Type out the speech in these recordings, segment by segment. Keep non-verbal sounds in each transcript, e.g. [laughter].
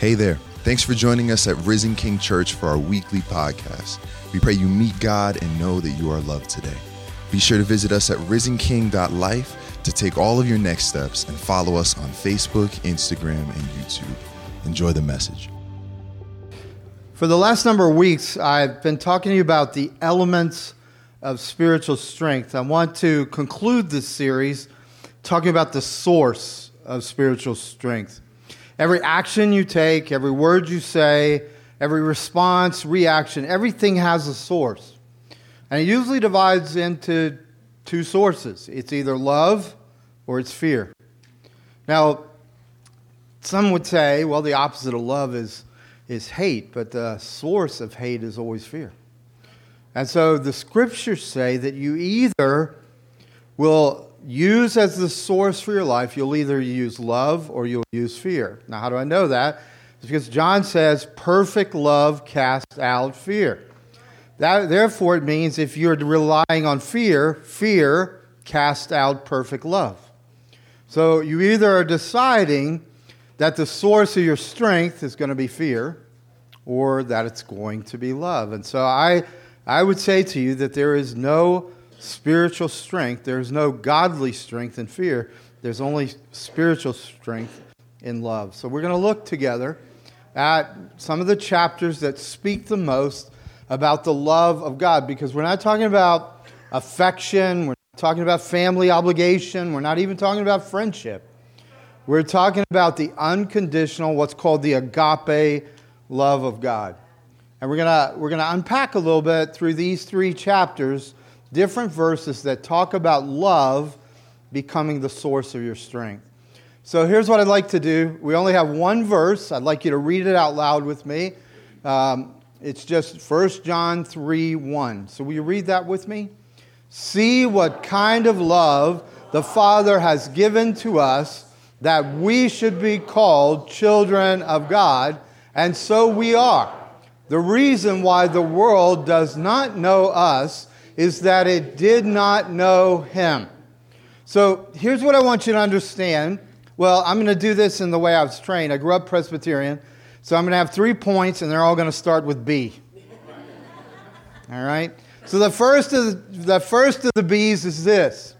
Hey there. Thanks for joining us at Risen King Church for our weekly podcast. We pray you meet God and know that you are loved today. Be sure to visit us at risenking.life to take all of your next steps and follow us on Facebook, Instagram, and YouTube. Enjoy the message. For the last number of weeks, I've been talking to you about the elements of spiritual strength. I want to conclude this series talking about the source of spiritual strength. Every action you take, every word you say, every response, reaction, everything has a source. And it usually divides into two sources it's either love or it's fear. Now, some would say, well, the opposite of love is, is hate, but the source of hate is always fear. And so the scriptures say that you either will use as the source for your life, you'll either use love or you'll use fear. Now, how do I know that? It's because John says, perfect love casts out fear. That, therefore, it means if you're relying on fear, fear casts out perfect love. So you either are deciding that the source of your strength is going to be fear or that it's going to be love. And so I, I would say to you that there is no spiritual strength. There's no godly strength in fear. There's only spiritual strength in love. So we're going to look together at some of the chapters that speak the most about the love of God because we're not talking about affection, we're not talking about family obligation, we're not even talking about friendship. We're talking about the unconditional, what's called the agape love of God. And we're going we're going to unpack a little bit through these three chapters different verses that talk about love becoming the source of your strength. So here's what I'd like to do. We only have one verse. I'd like you to read it out loud with me. Um, it's just 1 John 3 1. So will you read that with me? See what kind of love the Father has given to us that we should be called children of God, and so we are. The reason why the world does not know us is that it did not know him. So here's what I want you to understand. Well, I'm going to do this in the way I was trained. I grew up Presbyterian, so I'm going to have three points, and they're all going to start with B. all right? So the first of the, the first of the B's is this.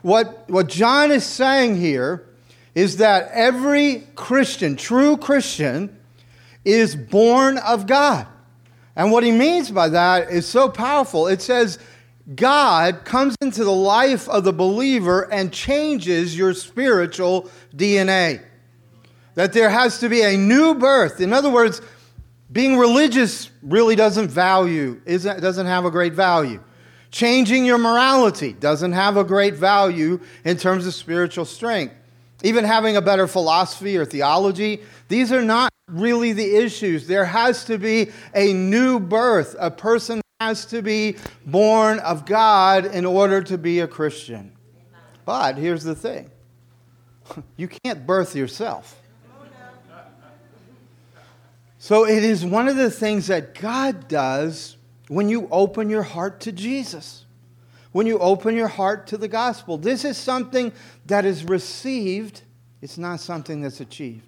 What, what John is saying here is that every Christian, true Christian, is born of God. And what he means by that is so powerful. It says God comes into the life of the believer and changes your spiritual DNA. That there has to be a new birth. In other words, being religious really doesn't value, isn't, doesn't have a great value. Changing your morality doesn't have a great value in terms of spiritual strength. Even having a better philosophy or theology, these are not really the issues. There has to be a new birth. A person has to be born of God in order to be a Christian. But here's the thing [laughs] you can't birth yourself. So it is one of the things that God does when you open your heart to Jesus, when you open your heart to the gospel. This is something that is received, it's not something that's achieved.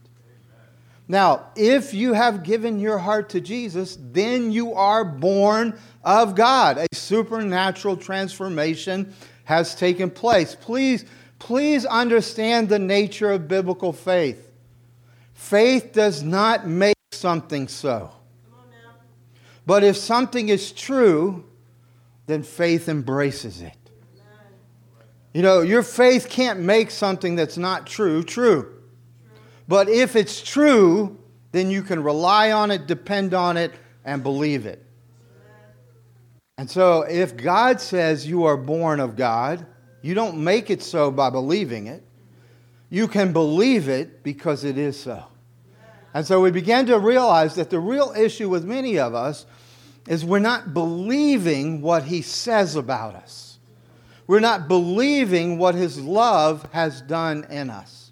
Now, if you have given your heart to Jesus, then you are born of God. A supernatural transformation has taken place. Please, please understand the nature of biblical faith. Faith does not make something so. But if something is true, then faith embraces it. You know, your faith can't make something that's not true true. But if it's true, then you can rely on it, depend on it, and believe it. And so, if God says you are born of God, you don't make it so by believing it. You can believe it because it is so. And so we began to realize that the real issue with many of us is we're not believing what He says about us. We're not believing what His love has done in us.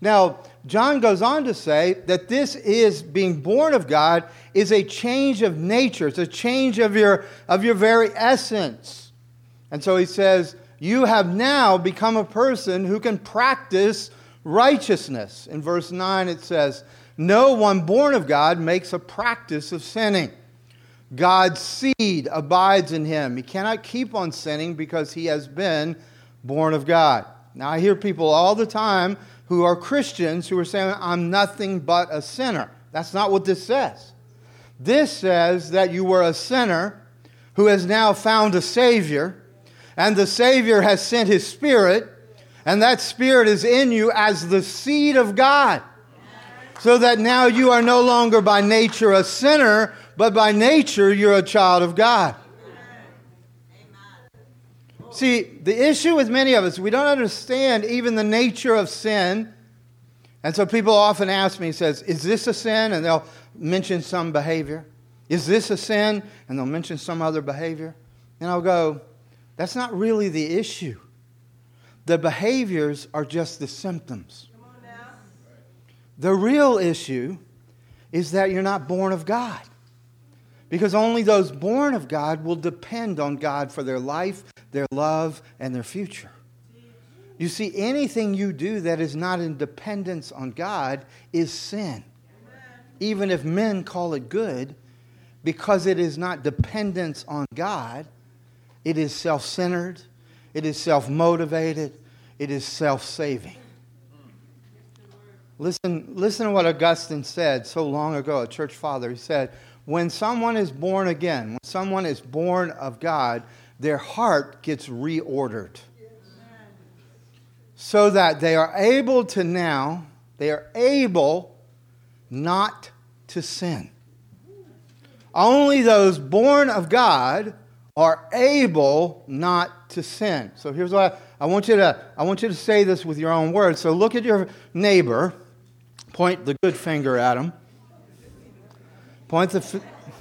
Now, John goes on to say that this is being born of God is a change of nature. It's a change of your, of your very essence. And so he says, You have now become a person who can practice righteousness. In verse 9, it says, no one born of God makes a practice of sinning. God's seed abides in him. He cannot keep on sinning because he has been born of God. Now, I hear people all the time who are Christians who are saying, I'm nothing but a sinner. That's not what this says. This says that you were a sinner who has now found a Savior, and the Savior has sent His Spirit, and that Spirit is in you as the seed of God. So that now you are no longer by nature a sinner, but by nature you're a child of God. See, the issue with many of us, we don't understand even the nature of sin. And so people often ask me, says, is this a sin? And they'll mention some behavior. Is this a sin? And they'll mention some other behavior. And I'll go, that's not really the issue. The behaviors are just the symptoms. The real issue is that you're not born of God. Because only those born of God will depend on God for their life, their love, and their future. You see, anything you do that is not in dependence on God is sin. Even if men call it good, because it is not dependence on God, it is self centered, it is self motivated, it is self saving. Listen, listen to what Augustine said so long ago, a church father. He said, when someone is born again, when someone is born of God, their heart gets reordered. So that they are able to now, they are able not to sin. Only those born of God are able not to sin. So here's what I, I, want you to I want you to say this with your own words. So look at your neighbor, point the good finger at him. Point the,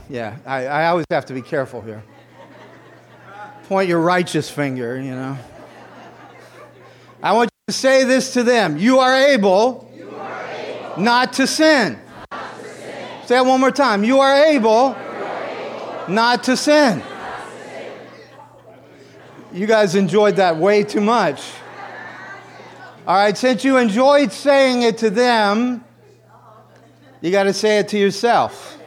yeah, I, I always have to be careful here. Point your righteous finger, you know. I want you to say this to them You are able, you are able not, to sin. not to sin. Say it one more time. You are able, you are able not, to sin. not to sin. You guys enjoyed that way too much. All right, since you enjoyed saying it to them, you got to say it to yourself.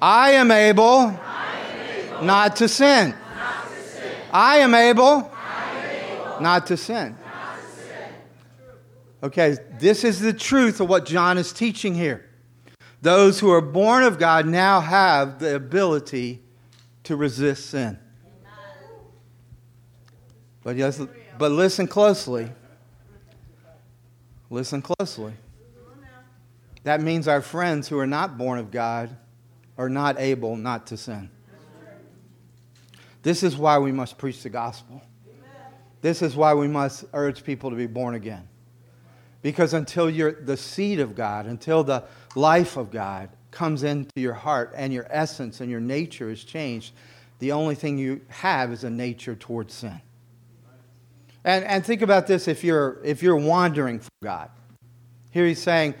I am able, not, to sin. I am able, not to sin. Okay, this is the truth of what John is teaching here. Those who are born of God now have the ability to resist sin. But, yes, but listen closely. Listen closely. That means our friends who are not born of God are not able not to sin. This is why we must preach the gospel. This is why we must urge people to be born again. Because until you're the seed of God, until the life of God comes into your heart and your essence and your nature is changed, the only thing you have is a nature towards sin. And, and think about this if you're, if you're wandering from God. Here he's saying,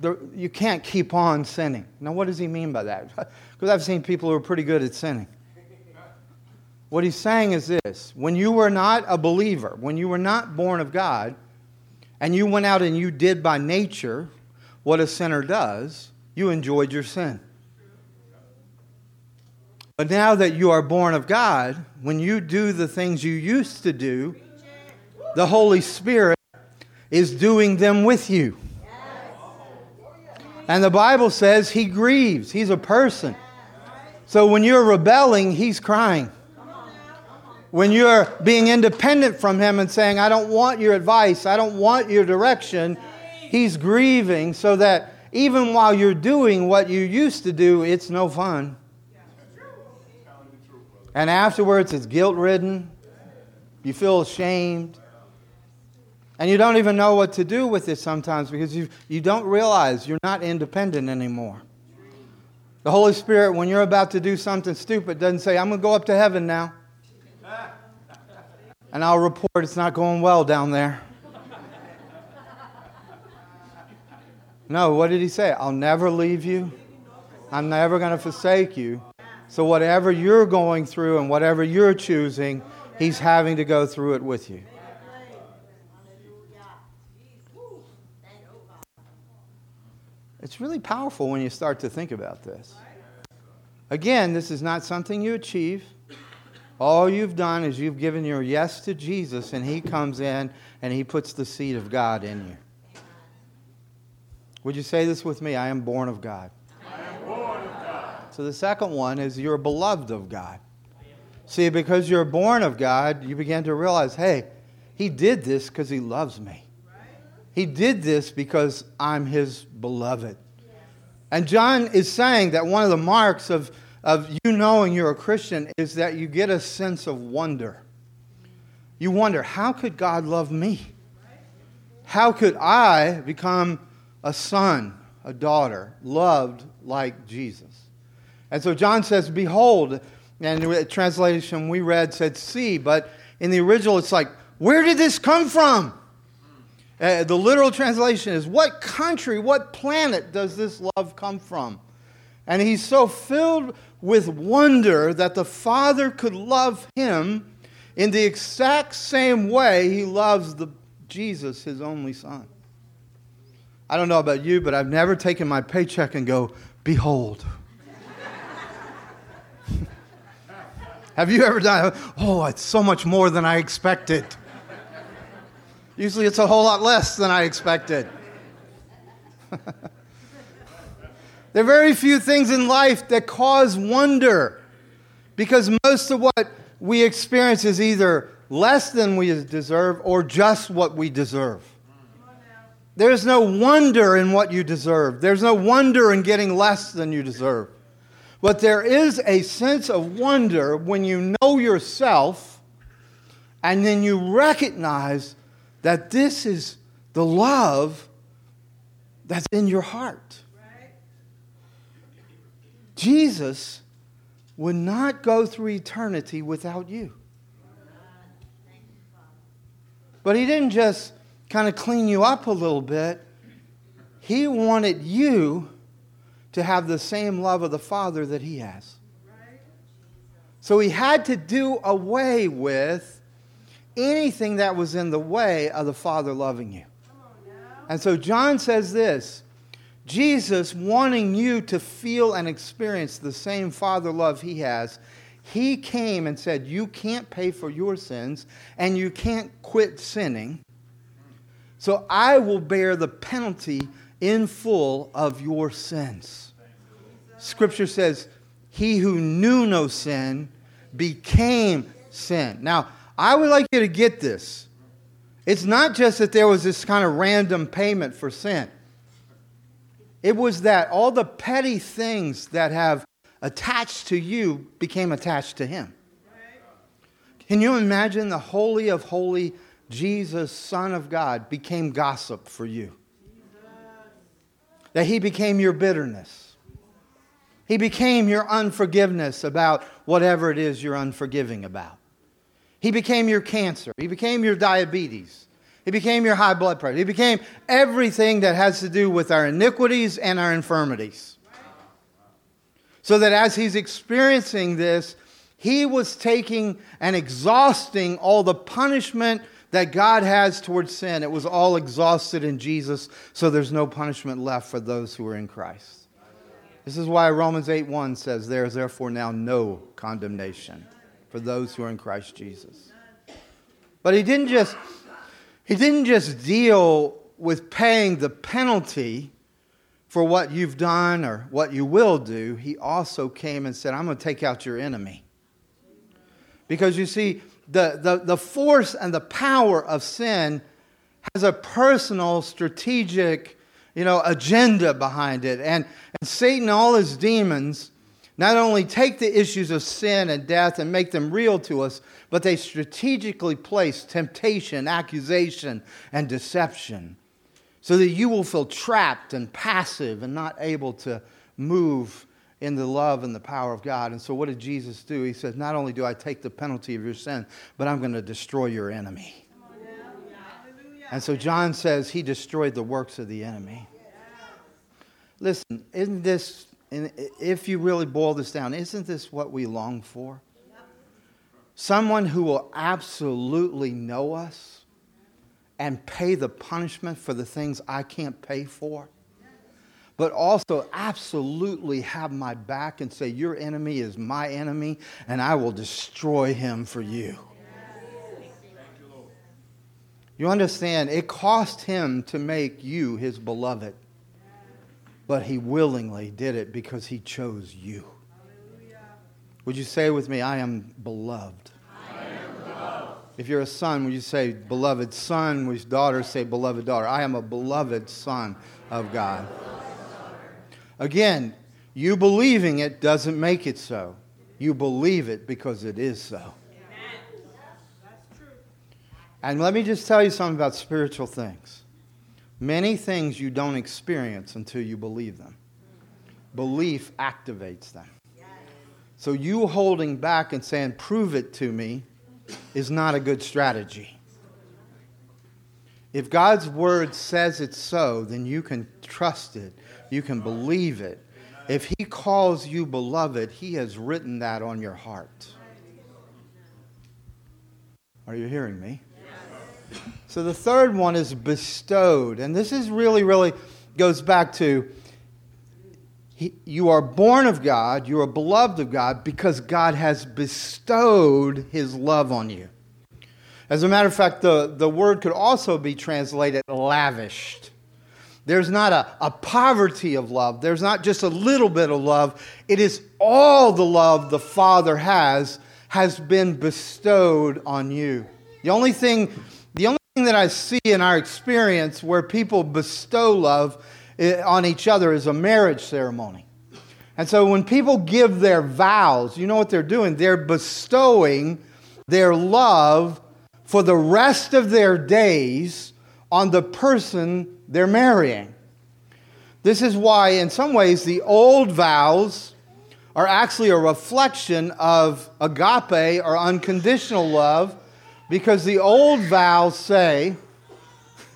the, you can't keep on sinning. Now, what does he mean by that? [laughs] Because I've seen people who are pretty good at sinning. What he's saying is this when you were not a believer, when you were not born of God, and you went out and you did by nature what a sinner does, you enjoyed your sin. But now that you are born of God, when you do the things you used to do, the Holy Spirit is doing them with you. And the Bible says he grieves. He's a person. So when you're rebelling, he's crying. When you're being independent from him and saying, I don't want your advice, I don't want your direction, he's grieving so that even while you're doing what you used to do, it's no fun. And afterwards, it's guilt ridden. You feel ashamed. And you don't even know what to do with it sometimes because you, you don't realize you're not independent anymore. The Holy Spirit, when you're about to do something stupid, doesn't say, I'm going to go up to heaven now. And I'll report it's not going well down there. No, what did he say? I'll never leave you. I'm never going to forsake you. So, whatever you're going through and whatever you're choosing, he's having to go through it with you. It's really powerful when you start to think about this. Again, this is not something you achieve. All you've done is you've given your yes to Jesus, and He comes in and He puts the seed of God in you. Would you say this with me? I am born of God. I am born of God. So the second one is you're beloved of God. See, because you're born of God, you begin to realize, hey, He did this because He loves me. He did this because I'm His beloved. And John is saying that one of the marks of, of you knowing you're a Christian is that you get a sense of wonder. You wonder, how could God love me? How could I become a son, a daughter, loved like Jesus? And so John says, Behold, and the translation we read said, See, but in the original it's like, Where did this come from? Uh, the literal translation is, What country, what planet does this love come from? And he's so filled with wonder that the Father could love him in the exact same way he loves the Jesus, his only son. I don't know about you, but I've never taken my paycheck and go, Behold. [laughs] Have you ever done? Oh, it's so much more than I expected. Usually it's a whole lot less than I expected. [laughs] there are very few things in life that cause wonder because most of what we experience is either less than we deserve or just what we deserve. There's no wonder in what you deserve. There's no wonder in getting less than you deserve. But there is a sense of wonder when you know yourself and then you recognize that this is the love that's in your heart. Jesus would not go through eternity without you. But he didn't just kind of clean you up a little bit, he wanted you to have the same love of the Father that he has. So he had to do away with anything that was in the way of the Father loving you. And so John says this Jesus, wanting you to feel and experience the same Father love he has, he came and said, You can't pay for your sins and you can't quit sinning. So I will bear the penalty in full of your sins. Scripture says, He who knew no sin became sin. Now, I would like you to get this. It's not just that there was this kind of random payment for sin, it was that all the petty things that have attached to you became attached to Him. Can you imagine the Holy of Holy Jesus, Son of God, became gossip for you? That He became your bitterness. He became your unforgiveness about whatever it is you're unforgiving about. He became your cancer. He became your diabetes. He became your high blood pressure. He became everything that has to do with our iniquities and our infirmities. So that as he's experiencing this, he was taking and exhausting all the punishment that God has towards sin. It was all exhausted in Jesus, so there's no punishment left for those who are in Christ. This is why Romans 8 1 says, There is therefore now no condemnation for those who are in Christ Jesus. But he didn't just he didn't just deal with paying the penalty for what you've done or what you will do. He also came and said, I'm going to take out your enemy. Because you see, the, the, the force and the power of sin has a personal, strategic, you know, agenda behind it. And, and Satan, all his demons, not only take the issues of sin and death and make them real to us, but they strategically place temptation, accusation, and deception so that you will feel trapped and passive and not able to move in the love and the power of God. And so, what did Jesus do? He said, Not only do I take the penalty of your sin, but I'm going to destroy your enemy. And so, John says he destroyed the works of the enemy. Listen, isn't this, if you really boil this down, isn't this what we long for? Someone who will absolutely know us and pay the punishment for the things I can't pay for but also absolutely have my back and say, Your enemy is my enemy, and I will destroy him for you. You understand, it cost him to make you his beloved, but he willingly did it because he chose you. Would you say with me, I am beloved? I am beloved. If you're a son, would you say, beloved son? Would daughter say, beloved daughter? I am a beloved son of God. Again, you believing it doesn't make it so. You believe it because it is so. And let me just tell you something about spiritual things. Many things you don't experience until you believe them. Belief activates them. So you holding back and saying, prove it to me, is not a good strategy. If God's word says it's so, then you can trust it, you can believe it. If He calls you beloved, He has written that on your heart. Are you hearing me? So the third one is bestowed. And this is really, really goes back to he, you are born of God, you are beloved of God because God has bestowed his love on you. As a matter of fact, the, the word could also be translated lavished. There's not a, a poverty of love. There's not just a little bit of love. It is all the love the Father has, has been bestowed on you. The only thing the only thing that I see in our experience where people bestow love eh, on each other is a marriage ceremony. And so when people give their vows, you know what they're doing? They're bestowing their love for the rest of their days on the person they're marrying. This is why, in some ways, the old vows are actually a reflection of agape or unconditional love because the old vows say,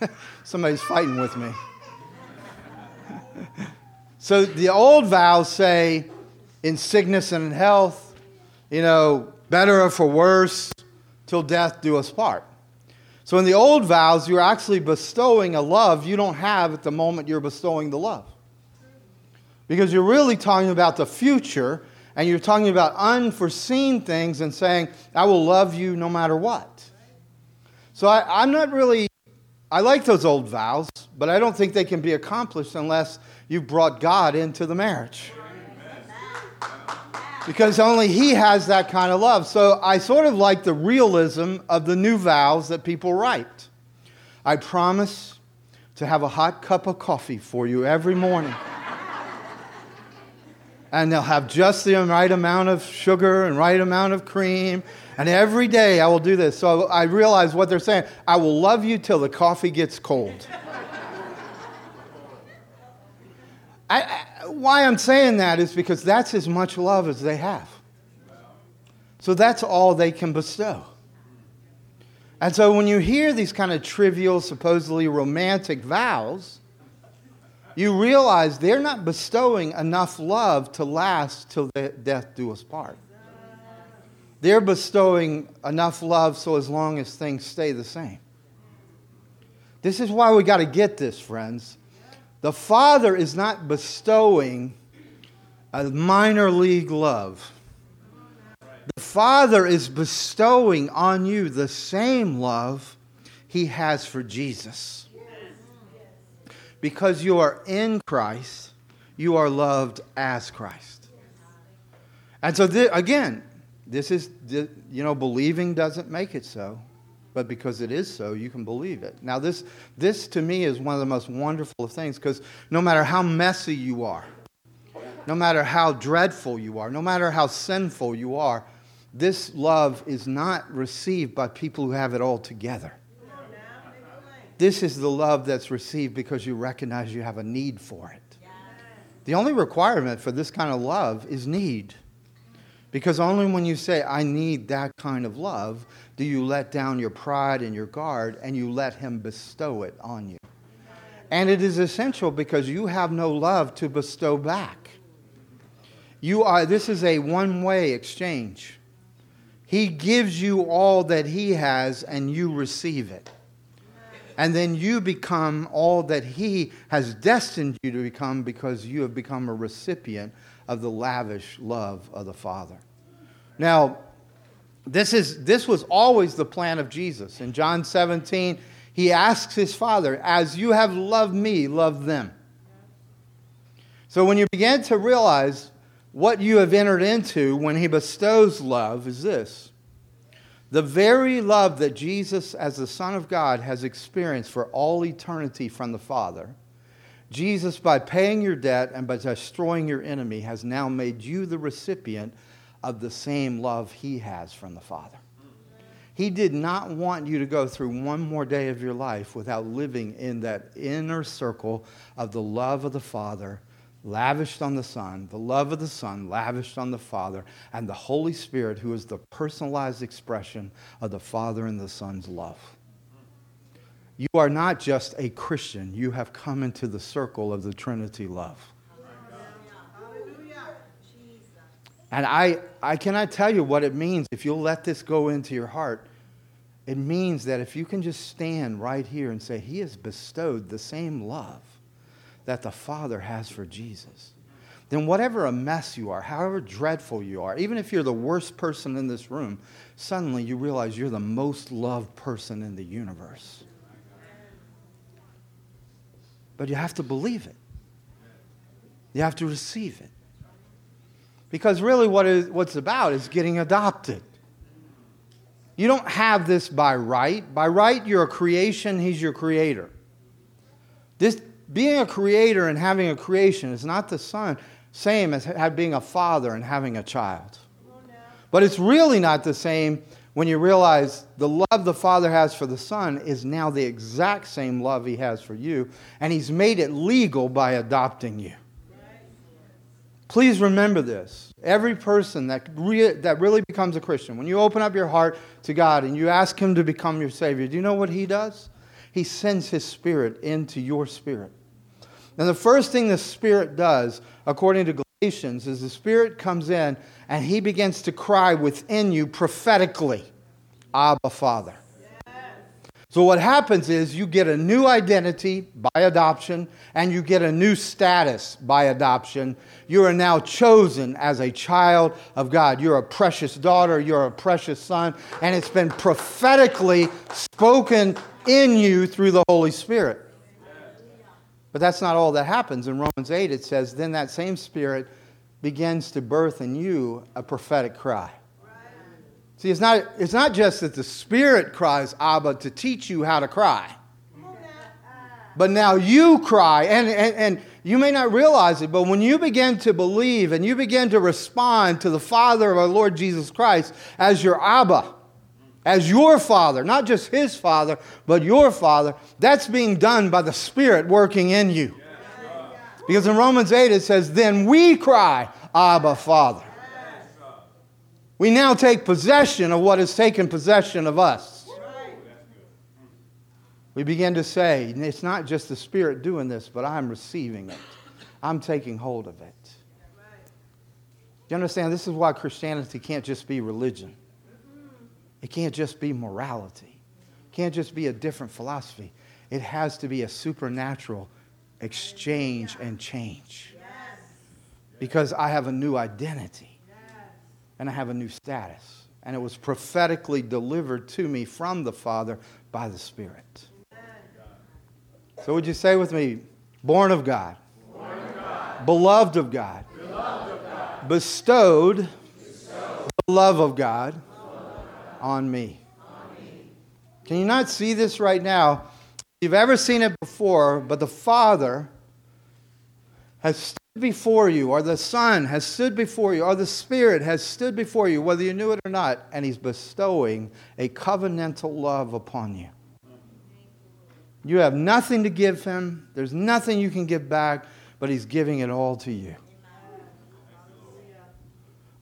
[laughs] somebody's fighting with me. [laughs] so the old vows say, in sickness and in health, you know, better or for worse, till death do us part. So in the old vows, you're actually bestowing a love you don't have at the moment you're bestowing the love. Because you're really talking about the future and you're talking about unforeseen things and saying, I will love you no matter what. So I, I'm not really, I like those old vows, but I don't think they can be accomplished unless you've brought God into the marriage. Because only He has that kind of love. So I sort of like the realism of the new vows that people write. I promise to have a hot cup of coffee for you every morning and they'll have just the right amount of sugar and right amount of cream. And every day I will do this. So I realize what they're saying. I will love you till the coffee gets cold. I, I, why I'm saying that is because that's as much love as they have. So that's all they can bestow. And so when you hear these kind of trivial, supposedly romantic vows, you realize they're not bestowing enough love to last till death do us part. They're bestowing enough love so as long as things stay the same. This is why we got to get this, friends. The Father is not bestowing a minor league love. The Father is bestowing on you the same love He has for Jesus because you are in Christ, you are loved as Christ. And so, again, this is, you know, believing doesn't make it so, but because it is so, you can believe it. Now, this, this to me is one of the most wonderful of things because no matter how messy you are, no matter how dreadful you are, no matter how sinful you are, this love is not received by people who have it all together. This is the love that's received because you recognize you have a need for it. The only requirement for this kind of love is need. Because only when you say, I need that kind of love, do you let down your pride and your guard and you let Him bestow it on you. And it is essential because you have no love to bestow back. You are, this is a one way exchange. He gives you all that He has and you receive it. And then you become all that He has destined you to become because you have become a recipient of the lavish love of the Father. Now, this, is, this was always the plan of Jesus. In John 17, he asks his Father, As you have loved me, love them. So when you begin to realize what you have entered into when he bestows love, is this the very love that Jesus, as the Son of God, has experienced for all eternity from the Father, Jesus, by paying your debt and by destroying your enemy, has now made you the recipient of the same love he has from the Father. He did not want you to go through one more day of your life without living in that inner circle of the love of the Father lavished on the Son, the love of the Son lavished on the Father, and the Holy Spirit, who is the personalized expression of the Father and the Son's love. You are not just a Christian, you have come into the circle of the Trinity love. And I, I cannot tell you what it means if you'll let this go into your heart. It means that if you can just stand right here and say, He has bestowed the same love that the Father has for Jesus, then whatever a mess you are, however dreadful you are, even if you're the worst person in this room, suddenly you realize you're the most loved person in the universe. But you have to believe it, you have to receive it. Because really, what is, what's about is getting adopted. You don't have this by right. By right, you're a creation, He's your creator. This being a creator and having a creation is not the son, same as being a father and having a child. But it's really not the same when you realize the love the Father has for the Son is now the exact same love He has for you, and He's made it legal by adopting you. Please remember this. Every person that, re- that really becomes a Christian, when you open up your heart to God and you ask Him to become your Savior, do you know what He does? He sends His Spirit into your spirit. And the first thing the Spirit does, according to Galatians, is the Spirit comes in and He begins to cry within you prophetically, Abba, Father. So, what happens is you get a new identity by adoption and you get a new status by adoption. You are now chosen as a child of God. You're a precious daughter, you're a precious son, and it's been prophetically spoken in you through the Holy Spirit. But that's not all that happens. In Romans 8, it says, Then that same Spirit begins to birth in you a prophetic cry. See, it's not, it's not just that the Spirit cries Abba to teach you how to cry. But now you cry, and, and, and you may not realize it, but when you begin to believe and you begin to respond to the Father of our Lord Jesus Christ as your Abba, as your Father, not just His Father, but your Father, that's being done by the Spirit working in you. Because in Romans 8 it says, Then we cry, Abba, Father. We now take possession of what has taken possession of us. We begin to say, it's not just the Spirit doing this, but I'm receiving it. I'm taking hold of it. You understand? This is why Christianity can't just be religion, it can't just be morality, it can't just be a different philosophy. It has to be a supernatural exchange and change. Because I have a new identity and I have a new status. And it was prophetically delivered to me from the Father by the Spirit. So, would you say with me, born of God, born of God. Beloved, of God. Beloved of God, bestowed, bestowed. the love of God, on, me. Can you not see this right now? You've ever seen it before, but the Father has stood before you, or the Son has stood before you, or the Spirit has stood before you, whether you knew it or not, and He's bestowing a covenantal love upon you. You have nothing to give Him, there's nothing you can give back, but He's giving it all to you.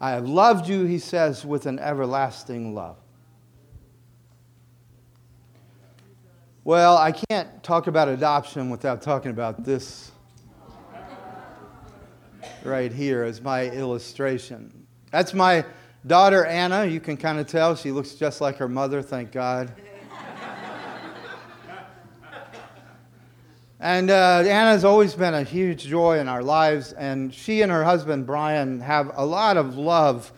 I have loved you, He says, with an everlasting love. Well, I can't talk about adoption without talking about this right here as my illustration. That's my daughter Anna. You can kind of tell she looks just like her mother, thank God. And uh, Anna's always been a huge joy in our lives, and she and her husband Brian have a lot of love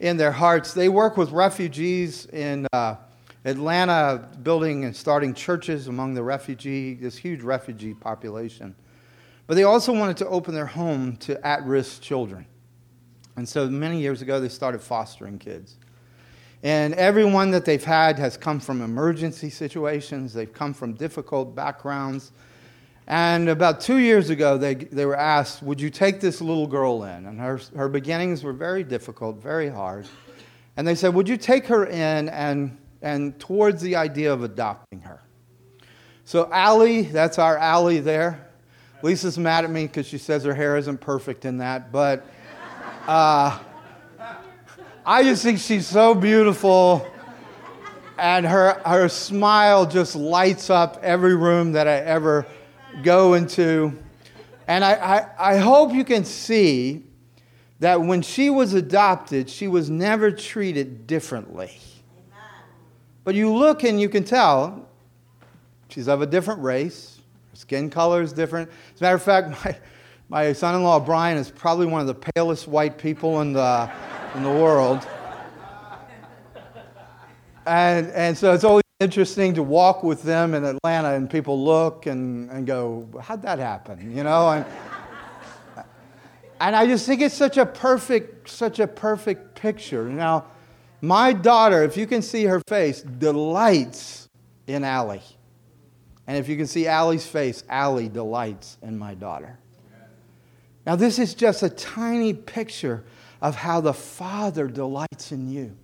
in their hearts. They work with refugees in uh, Atlanta, building and starting churches among the refugee, this huge refugee population. But they also wanted to open their home to at risk children. And so many years ago, they started fostering kids. And everyone that they've had has come from emergency situations, they've come from difficult backgrounds. And about two years ago, they, they were asked, Would you take this little girl in? And her, her beginnings were very difficult, very hard. And they said, Would you take her in and, and towards the idea of adopting her? So, Allie, that's our Allie there. Lisa's mad at me because she says her hair isn't perfect in that, but uh, I just think she's so beautiful, and her, her smile just lights up every room that I ever go into. And I, I, I hope you can see that when she was adopted, she was never treated differently. But you look and you can tell she's of a different race, her skin color is different. As a matter of fact, [laughs] my, my son in law Brian is probably one of the palest white people in the, in the world. And, and so it's always interesting to walk with them in Atlanta and people look and, and go, How'd that happen? You know? And, and I just think it's such a perfect, such a perfect picture. Now, my daughter, if you can see her face, delights in Allie. And if you can see Allie's face, Allie delights in my daughter. Now, this is just a tiny picture of how the Father delights in you.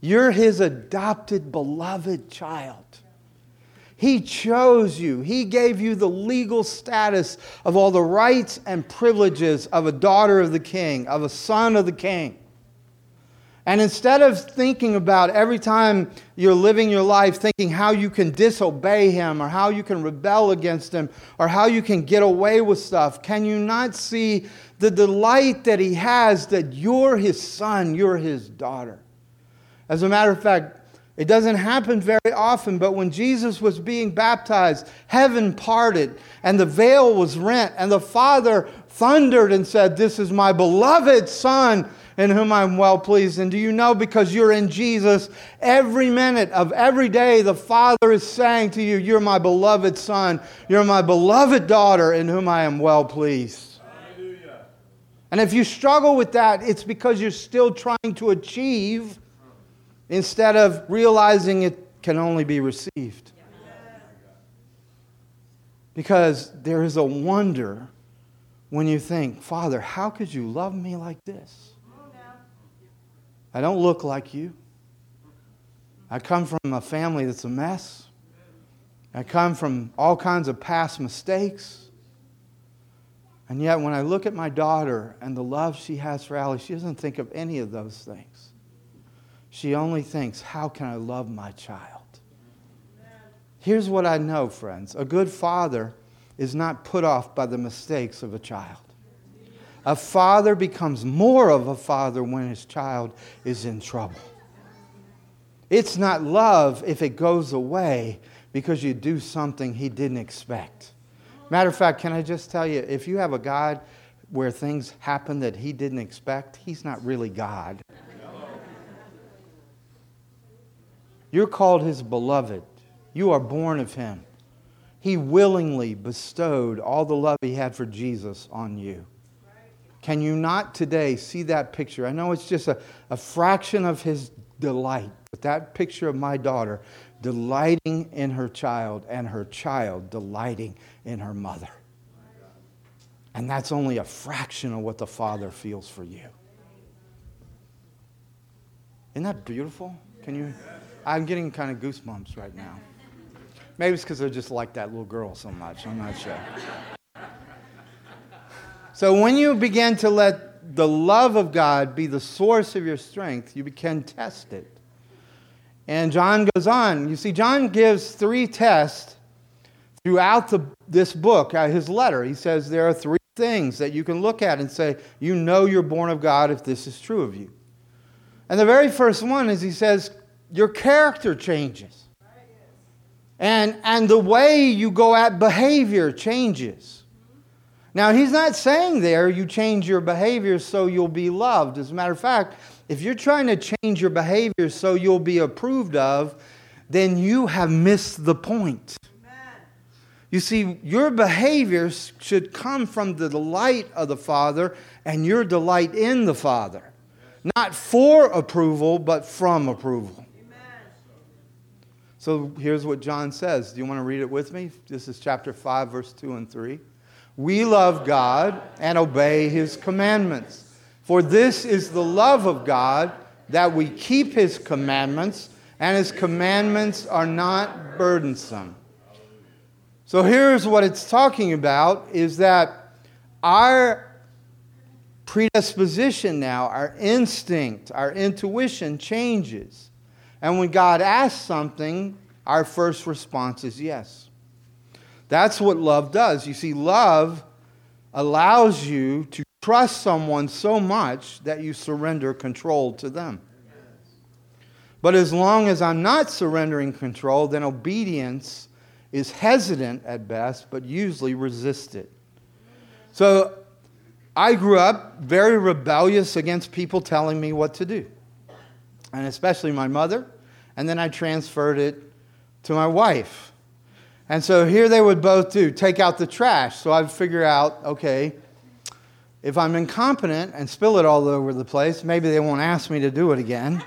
You're his adopted, beloved child. He chose you. He gave you the legal status of all the rights and privileges of a daughter of the king, of a son of the king. And instead of thinking about every time you're living your life, thinking how you can disobey him or how you can rebel against him or how you can get away with stuff, can you not see the delight that he has that you're his son, you're his daughter? As a matter of fact, it doesn't happen very often, but when Jesus was being baptized, heaven parted and the veil was rent, and the Father thundered and said, This is my beloved Son in whom I'm well pleased. And do you know, because you're in Jesus, every minute of every day, the Father is saying to you, You're my beloved Son, you're my beloved daughter in whom I am well pleased. Hallelujah. And if you struggle with that, it's because you're still trying to achieve instead of realizing it can only be received. Because there is a wonder when you think, Father, how could you love me like this? I don't look like you. I come from a family that's a mess. I come from all kinds of past mistakes. And yet, when I look at my daughter and the love she has for Allie, she doesn't think of any of those things. She only thinks, How can I love my child? Here's what I know, friends a good father is not put off by the mistakes of a child. A father becomes more of a father when his child is in trouble. It's not love if it goes away because you do something he didn't expect. Matter of fact, can I just tell you, if you have a God where things happen that he didn't expect, he's not really God. You're called his beloved. You are born of him. He willingly bestowed all the love he had for Jesus on you. Can you not today see that picture? I know it's just a, a fraction of his delight, but that picture of my daughter delighting in her child and her child delighting in her mother. And that's only a fraction of what the Father feels for you. Isn't that beautiful? Can you? I'm getting kind of goosebumps right now. Maybe it's because I just like that little girl so much. I'm not sure. So when you begin to let the love of God be the source of your strength, you can test it. And John goes on. You see, John gives three tests throughout the, this book, uh, his letter. He says there are three things that you can look at and say, you know you're born of God if this is true of you. And the very first one is he says, your character changes. And, and the way you go at behavior changes. Now, he's not saying there you change your behavior so you'll be loved. As a matter of fact, if you're trying to change your behavior so you'll be approved of, then you have missed the point. You see, your behavior should come from the delight of the Father and your delight in the Father. Not for approval, but from approval. So here's what John says. Do you want to read it with me? This is chapter 5, verse 2 and 3. We love God and obey his commandments. For this is the love of God, that we keep his commandments, and his commandments are not burdensome. So here's what it's talking about is that our predisposition now, our instinct, our intuition changes. And when God asks something, our first response is yes. That's what love does. You see, love allows you to trust someone so much that you surrender control to them. But as long as I'm not surrendering control, then obedience is hesitant at best, but usually resisted. So I grew up very rebellious against people telling me what to do, and especially my mother. And then I transferred it to my wife. And so here they would both do take out the trash. So I'd figure out, okay, if I'm incompetent and spill it all over the place, maybe they won't ask me to do it again.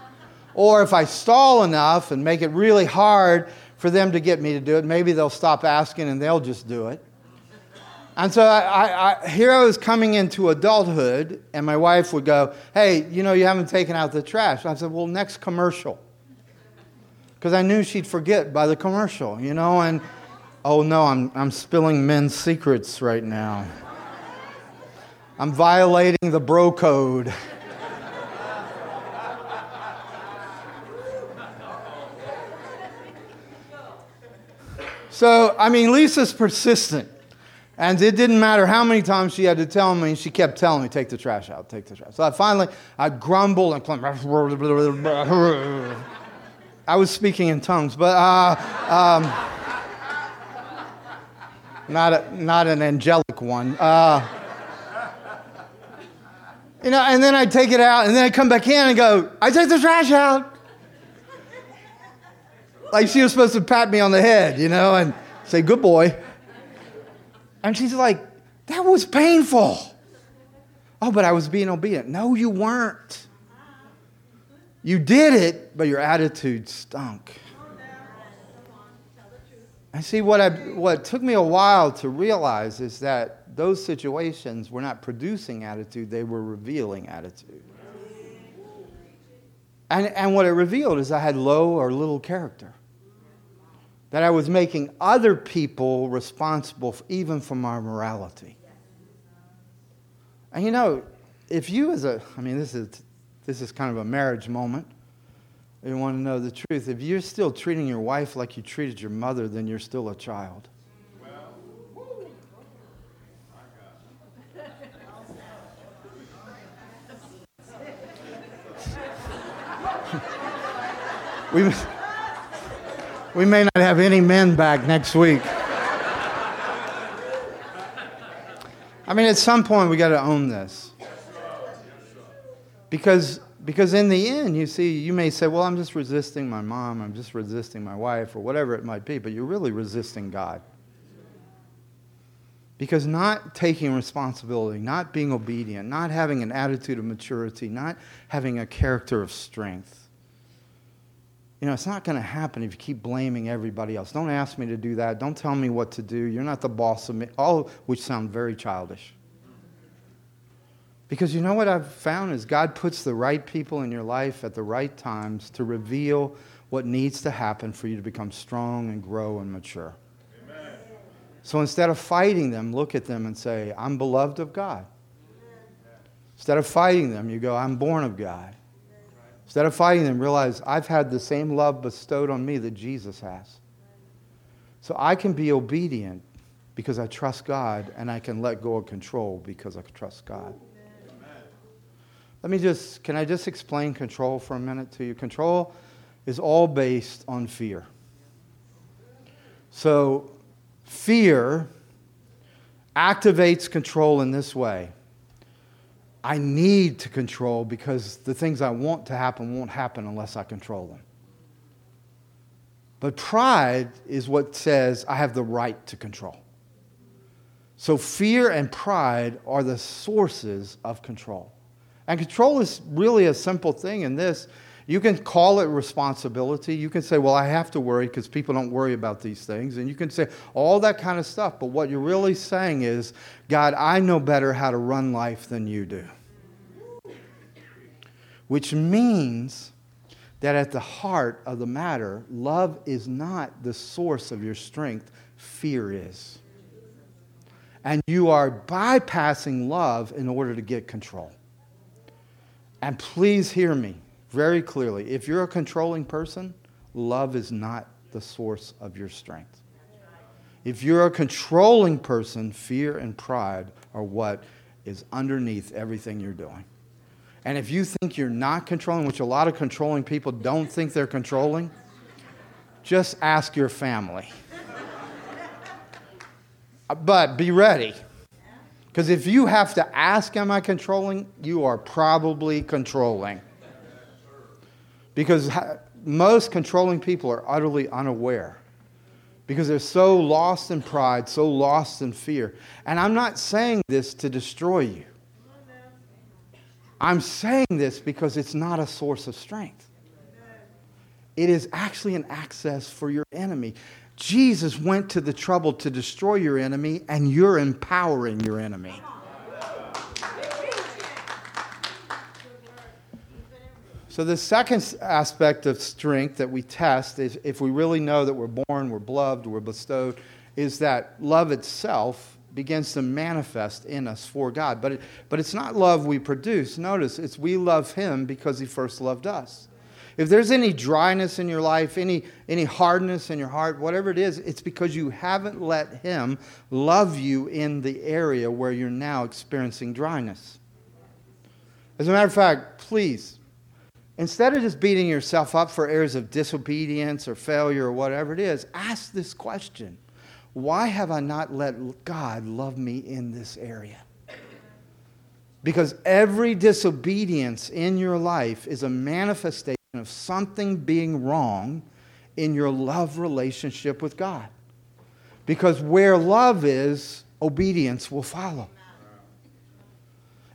[laughs] or if I stall enough and make it really hard for them to get me to do it. Maybe they'll stop asking and they'll just do it. And so I, I, here I was coming into adulthood, and my wife would go, Hey, you know, you haven't taken out the trash. I said, Well, next commercial. Because I knew she'd forget by the commercial, you know, and oh no, I'm, I'm spilling men's secrets right now. I'm violating the bro code. So, I mean, Lisa's persistent. And it didn't matter how many times she had to tell me, she kept telling me, take the trash out, take the trash. So I finally, I grumbled and I was speaking in tongues, but uh, um, not, a, not an angelic one. Uh, you know, and then I'd take it out, and then I'd come back in and go, I take the trash out like she was supposed to pat me on the head, you know, and say, good boy. And she's like, that was painful. Oh, but I was being obedient. No, you weren't. You did it, but your attitude stunk. I see what, I, what took me a while to realize is that those situations were not producing attitude, they were revealing attitude. And, and what it revealed is I had low or little character that I was making other people responsible for, even for my morality. And you know, if you as a, I mean, this is, this is kind of a marriage moment. You want to know the truth. If you're still treating your wife like you treated your mother, then you're still a child. [laughs] we we may not have any men back next week. I mean, at some point, we got to own this. Because, because in the end, you see, you may say, well, I'm just resisting my mom, I'm just resisting my wife, or whatever it might be, but you're really resisting God. Because not taking responsibility, not being obedient, not having an attitude of maturity, not having a character of strength, you know, it's not going to happen if you keep blaming everybody else. Don't ask me to do that. Don't tell me what to do. You're not the boss of me. All which sound very childish. Because you know what I've found is God puts the right people in your life at the right times to reveal what needs to happen for you to become strong and grow and mature. Amen. So instead of fighting them, look at them and say, I'm beloved of God. Instead of fighting them, you go, I'm born of God. Instead of fighting them, realize I've had the same love bestowed on me that Jesus has. So I can be obedient because I trust God, and I can let go of control because I trust God. Let me just, can I just explain control for a minute to you? Control is all based on fear. So, fear activates control in this way I need to control because the things I want to happen won't happen unless I control them. But pride is what says I have the right to control. So fear and pride are the sources of control. And control is really a simple thing in this. You can call it responsibility. You can say, well, I have to worry because people don't worry about these things. And you can say all that kind of stuff. But what you're really saying is, God, I know better how to run life than you do. Which means that at the heart of the matter, love is not the source of your strength, fear is. And you are bypassing love in order to get control. And please hear me very clearly. If you're a controlling person, love is not the source of your strength. If you're a controlling person, fear and pride are what is underneath everything you're doing. And if you think you're not controlling, which a lot of controlling people don't think they're controlling, just ask your family. [laughs] but be ready. Because if you have to ask, Am I controlling? you are probably controlling. Because most controlling people are utterly unaware. Because they're so lost in pride, so lost in fear. And I'm not saying this to destroy you. I'm saying this because it's not a source of strength. It is actually an access for your enemy. Jesus went to the trouble to destroy your enemy, and you're empowering your enemy. So, the second aspect of strength that we test is if we really know that we're born, we're beloved, we're bestowed, is that love itself begins to manifest in us for God. But, it, but it's not love we produce. Notice, it's we love Him because He first loved us. If there's any dryness in your life, any, any hardness in your heart, whatever it is, it's because you haven't let Him love you in the area where you're now experiencing dryness. As a matter of fact, please Instead of just beating yourself up for areas of disobedience or failure or whatever it is, ask this question Why have I not let God love me in this area? Because every disobedience in your life is a manifestation of something being wrong in your love relationship with God. Because where love is, obedience will follow.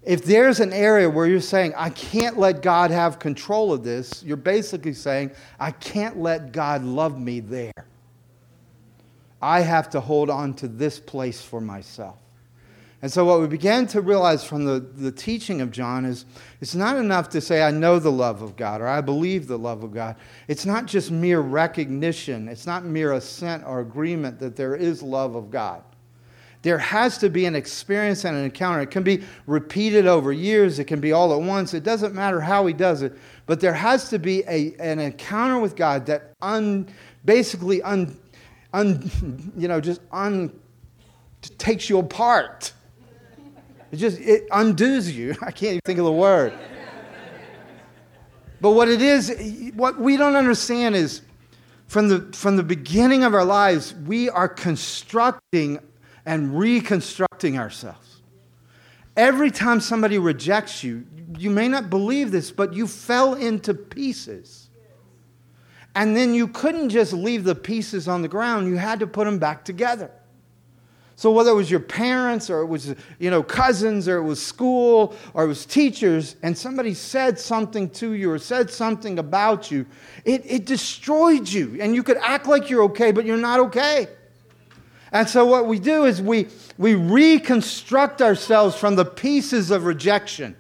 If there's an area where you're saying, I can't let God have control of this, you're basically saying, I can't let God love me there. I have to hold on to this place for myself. And so, what we began to realize from the, the teaching of John is it's not enough to say, I know the love of God or I believe the love of God. It's not just mere recognition, it's not mere assent or agreement that there is love of God. There has to be an experience and an encounter. It can be repeated over years, it can be all at once. It doesn't matter how he does it, but there has to be a, an encounter with God that un, basically un, un, [laughs] you know, just un, takes you apart. It just it undoes you. [laughs] I can't even think of the word. But what it is, what we don't understand is from the, from the beginning of our lives, we are constructing and reconstructing ourselves. Every time somebody rejects you, you may not believe this, but you fell into pieces. And then you couldn't just leave the pieces on the ground, you had to put them back together. So whether it was your parents or it was you know cousins or it was school or it was teachers and somebody said something to you or said something about you, it, it destroyed you. And you could act like you're okay, but you're not okay. And so what we do is we, we reconstruct ourselves from the pieces of rejection.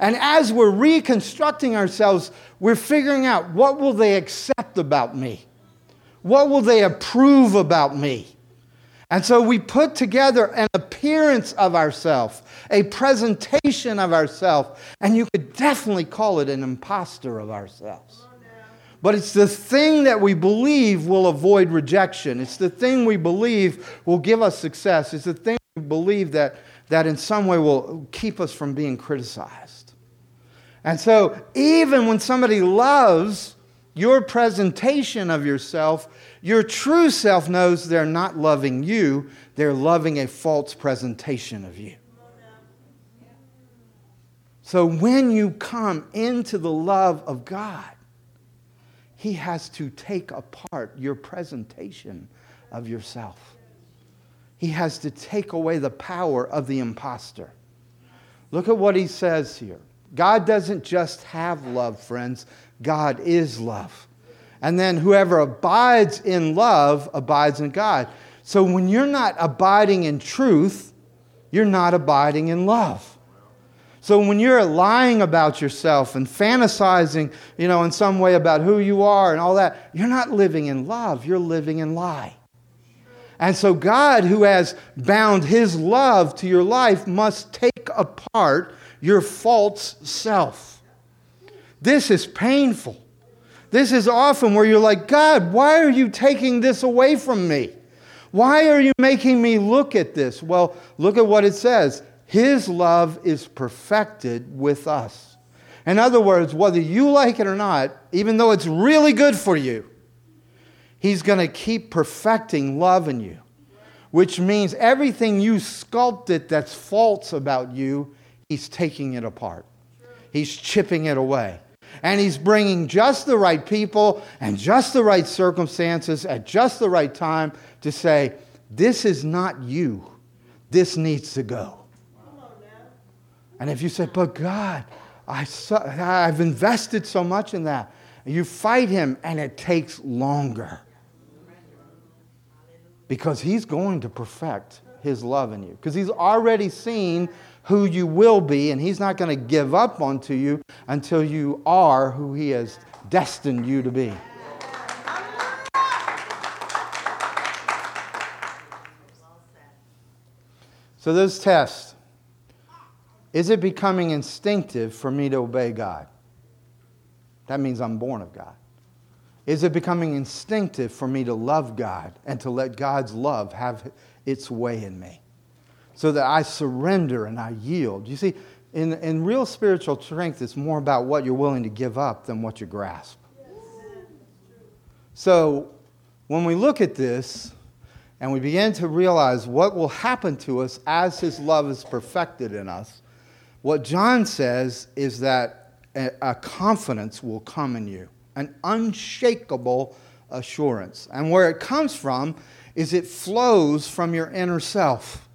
And as we're reconstructing ourselves, we're figuring out what will they accept about me? What will they approve about me? And so we put together an appearance of ourselves, a presentation of ourselves, and you could definitely call it an impostor of ourselves. But it's the thing that we believe will avoid rejection. It's the thing we believe will give us success. It's the thing we believe that, that in some way will keep us from being criticized. And so, even when somebody loves your presentation of yourself, your true self knows they're not loving you, they're loving a false presentation of you. So when you come into the love of God, He has to take apart your presentation of yourself. He has to take away the power of the impostor. Look at what He says here. God doesn't just have love, friends, God is love. And then whoever abides in love abides in God. So when you're not abiding in truth, you're not abiding in love. So when you're lying about yourself and fantasizing, you know, in some way about who you are and all that, you're not living in love, you're living in lie. And so God, who has bound his love to your life, must take apart your false self. This is painful. This is often where you're like, God, why are you taking this away from me? Why are you making me look at this? Well, look at what it says. His love is perfected with us. In other words, whether you like it or not, even though it's really good for you, He's going to keep perfecting love in you, which means everything you sculpted that's false about you, He's taking it apart. He's chipping it away. And He's bringing just the right people and just the right circumstances at just the right time to say, This is not you. This needs to go. And if you say, but God, I I've invested so much in that, you fight him and it takes longer. Because he's going to perfect his love in you. Because he's already seen who you will be, and he's not going to give up onto you until you are who he has destined you to be. So, those tests is it becoming instinctive for me to obey God? That means I'm born of God. Is it becoming instinctive for me to love God and to let God's love have its way in me? So that I surrender and I yield. You see, in, in real spiritual strength, it's more about what you're willing to give up than what you grasp. So when we look at this and we begin to realize what will happen to us as His love is perfected in us, what John says is that a confidence will come in you, an unshakable assurance. And where it comes from is it flows from your inner self.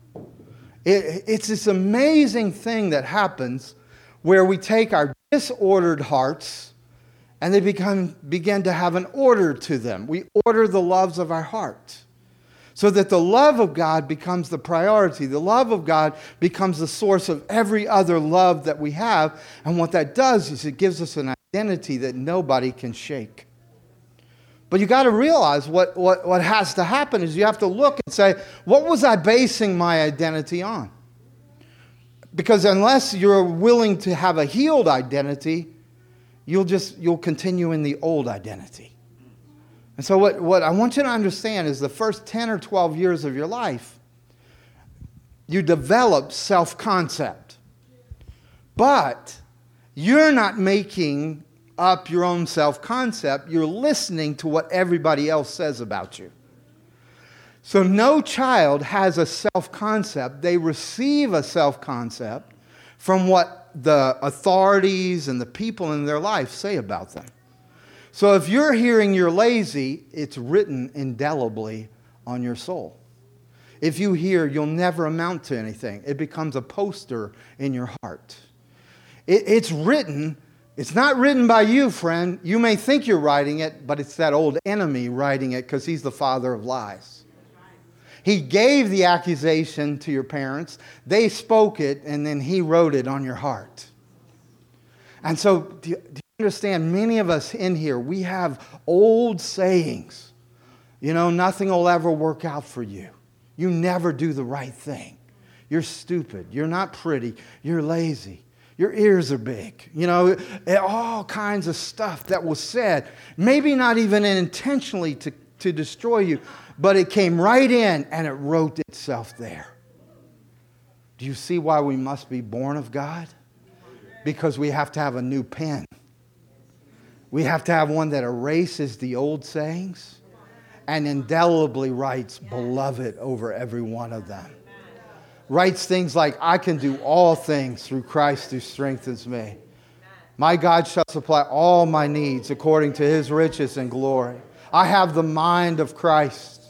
It, it's this amazing thing that happens where we take our disordered hearts and they become, begin to have an order to them. We order the loves of our heart so that the love of God becomes the priority. The love of God becomes the source of every other love that we have. And what that does is it gives us an identity that nobody can shake. But you got to realize what, what, what has to happen is you have to look and say, what was I basing my identity on? Because unless you're willing to have a healed identity, you'll just you'll continue in the old identity. And so, what, what I want you to understand is the first 10 or 12 years of your life, you develop self concept. But you're not making up your own self concept, you're listening to what everybody else says about you. So, no child has a self concept, they receive a self concept from what the authorities and the people in their life say about them. So if you're hearing you're lazy, it's written indelibly on your soul. If you hear you'll never amount to anything, it becomes a poster in your heart. It, it's written, it's not written by you, friend. You may think you're writing it, but it's that old enemy writing it because he's the father of lies. He gave the accusation to your parents, they spoke it, and then he wrote it on your heart. And so, do you, do understand many of us in here, we have old sayings. You know, nothing will ever work out for you. You never do the right thing. You're stupid. You're not pretty. You're lazy. Your ears are big. You know, eh, all kinds of stuff that was said, maybe not even intentionally to, to destroy you, but it came right in and it wrote itself there. Do you see why we must be born of God? Because we have to have a new pen We have to have one that erases the old sayings and indelibly writes beloved over every one of them. Writes things like, I can do all things through Christ who strengthens me. My God shall supply all my needs according to his riches and glory. I have the mind of Christ.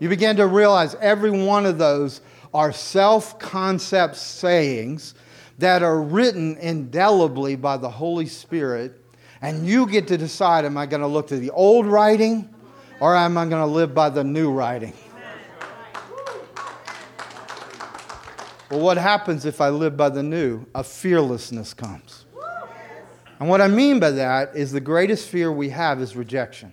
You begin to realize every one of those are self concept sayings that are written indelibly by the Holy Spirit. And you get to decide am I going to look to the old writing or am I going to live by the new writing? Well, what happens if I live by the new? A fearlessness comes. And what I mean by that is the greatest fear we have is rejection.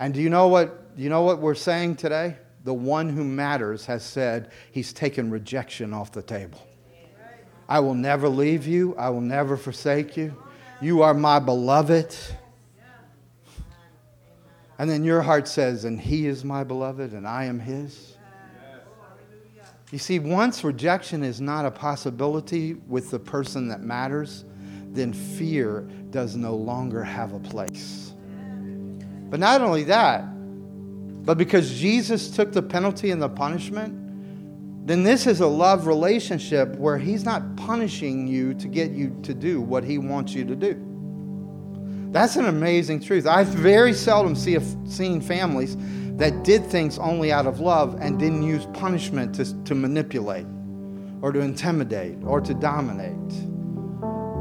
And do you know what, do you know what we're saying today? The one who matters has said he's taken rejection off the table. I will never leave you, I will never forsake you. You are my beloved. And then your heart says, and he is my beloved, and I am his. You see, once rejection is not a possibility with the person that matters, then fear does no longer have a place. But not only that, but because Jesus took the penalty and the punishment, then this is a love relationship where he's not punishing you to get you to do what he wants you to do. That's an amazing truth. I've very seldom see a, seen families that did things only out of love and didn't use punishment to, to manipulate or to intimidate or to dominate.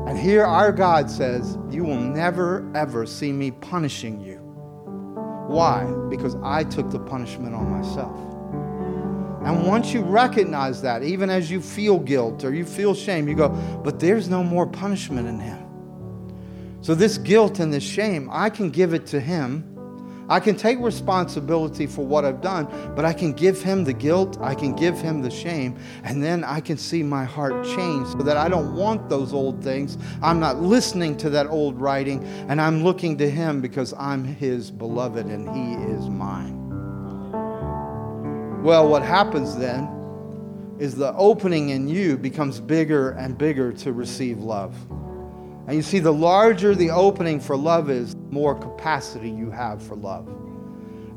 And here our God says, You will never, ever see me punishing you. Why? Because I took the punishment on myself. And once you recognize that, even as you feel guilt or you feel shame, you go, but there's no more punishment in him. So, this guilt and this shame, I can give it to him. I can take responsibility for what I've done, but I can give him the guilt, I can give him the shame, and then I can see my heart change so that I don't want those old things. I'm not listening to that old writing, and I'm looking to him because I'm his beloved and he is mine. Well, what happens then is the opening in you becomes bigger and bigger to receive love. And you see, the larger the opening for love is, more capacity you have for love.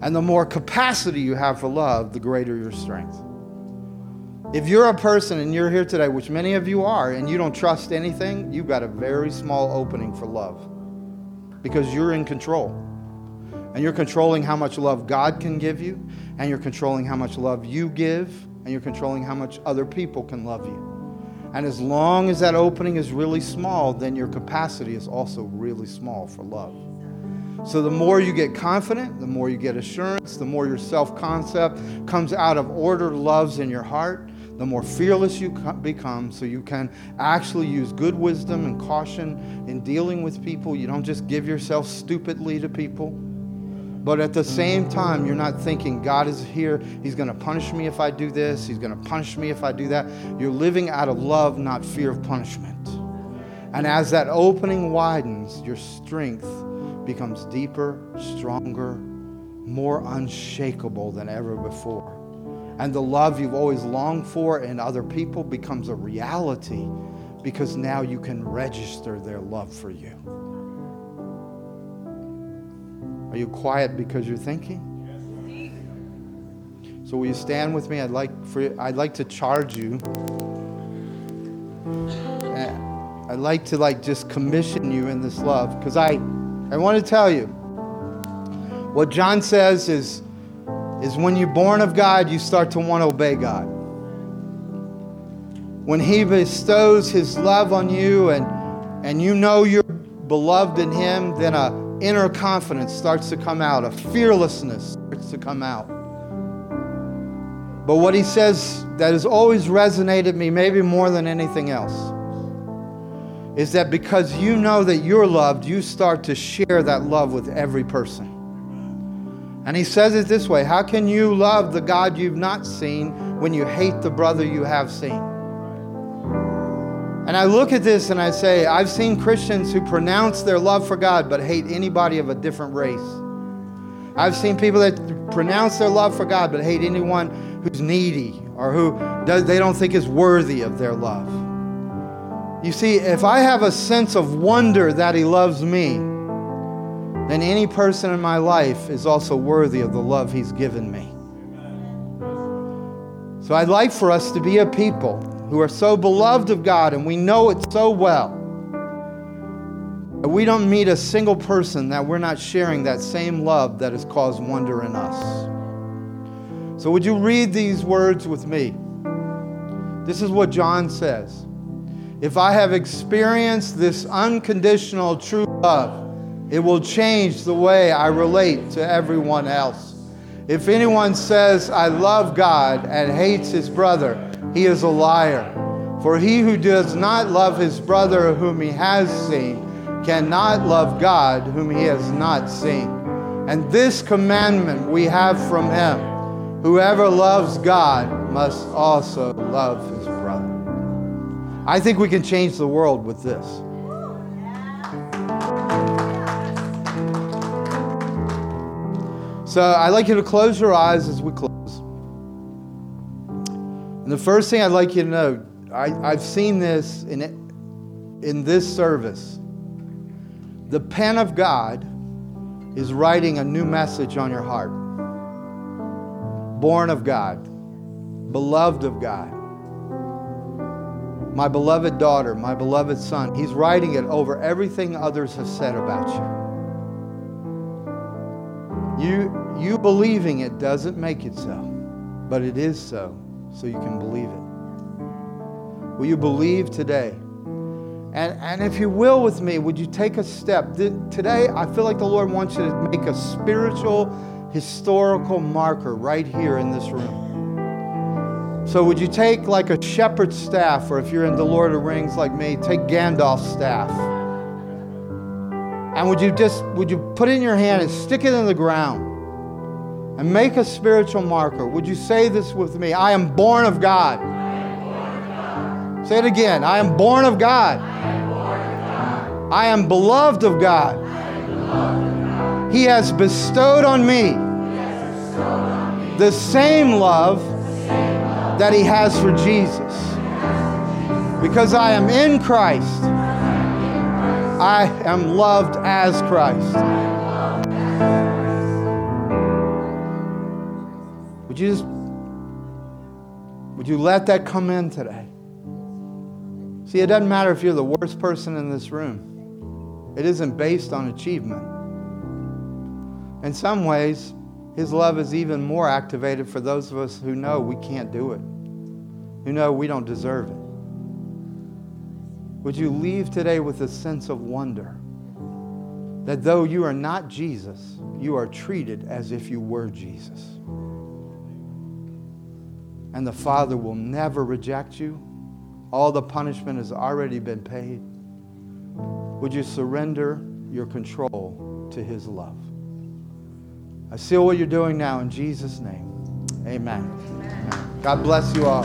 And the more capacity you have for love, the greater your strength. If you're a person and you're here today, which many of you are, and you don't trust anything, you've got a very small opening for love because you're in control. And you're controlling how much love God can give you, and you're controlling how much love you give, and you're controlling how much other people can love you. And as long as that opening is really small, then your capacity is also really small for love. So the more you get confident, the more you get assurance, the more your self concept comes out of order, loves in your heart, the more fearless you become, so you can actually use good wisdom and caution in dealing with people. You don't just give yourself stupidly to people. But at the same time, you're not thinking, God is here. He's going to punish me if I do this. He's going to punish me if I do that. You're living out of love, not fear of punishment. And as that opening widens, your strength becomes deeper, stronger, more unshakable than ever before. And the love you've always longed for in other people becomes a reality because now you can register their love for you. Are you quiet because you're thinking? So will you stand with me? I'd like for I'd like to charge you. I'd like to like just commission you in this love because I I want to tell you what John says is is when you're born of God, you start to want to obey God. When he bestows his love on you and and you know you're beloved in him, then a inner confidence starts to come out, a fearlessness starts to come out. But what he says that has always resonated me, maybe more than anything else, is that because you know that you're loved, you start to share that love with every person. And he says it this way How can you love the God you've not seen when you hate the brother you have seen? And I look at this and I say, I've seen Christians who pronounce their love for God but hate anybody of a different race. I've seen people that pronounce their love for God but hate anyone who's needy or who does, they don't think is worthy of their love. You see, if I have a sense of wonder that He loves me, then any person in my life is also worthy of the love He's given me. So I'd like for us to be a people who are so beloved of God and we know it so well that we don't meet a single person that we're not sharing that same love that has caused wonder in us. So, would you read these words with me? This is what John says. If I have experienced this unconditional true love, it will change the way I relate to everyone else. If anyone says, I love God and hates his brother, he is a liar. For he who does not love his brother whom he has seen cannot love God whom he has not seen. And this commandment we have from him Whoever loves God must also love. I think we can change the world with this. So I'd like you to close your eyes as we close. And the first thing I'd like you to know, I, have seen this in, in this service. The pen of God is writing a new message on your heart born of God, beloved of God. My beloved daughter, my beloved son. He's writing it over everything others have said about you. You, you believing it doesn't make it so, but it is so, so you can believe it. Will you believe today? And, and if you will with me, would you take a step? Today, I feel like the Lord wants you to make a spiritual historical marker right here in this room. So, would you take like a shepherd's staff, or if you're in the Lord of the Rings like me, take Gandalf's staff? And would you just would you put it in your hand and stick it in the ground and make a spiritual marker? Would you say this with me? I am born of God. Say it again. I am born of God. I am beloved of God. He has bestowed on me the same love that He has for Jesus. Because I am in Christ, I am loved as Christ. Would you just, would you let that come in today? See, it doesn't matter if you're the worst person in this room. It isn't based on achievement. In some ways, his love is even more activated for those of us who know we can't do it, who know we don't deserve it. Would you leave today with a sense of wonder that though you are not Jesus, you are treated as if you were Jesus? And the Father will never reject you. All the punishment has already been paid. Would you surrender your control to His love? I seal what you're doing now in Jesus' name. Amen. Amen. God bless you all.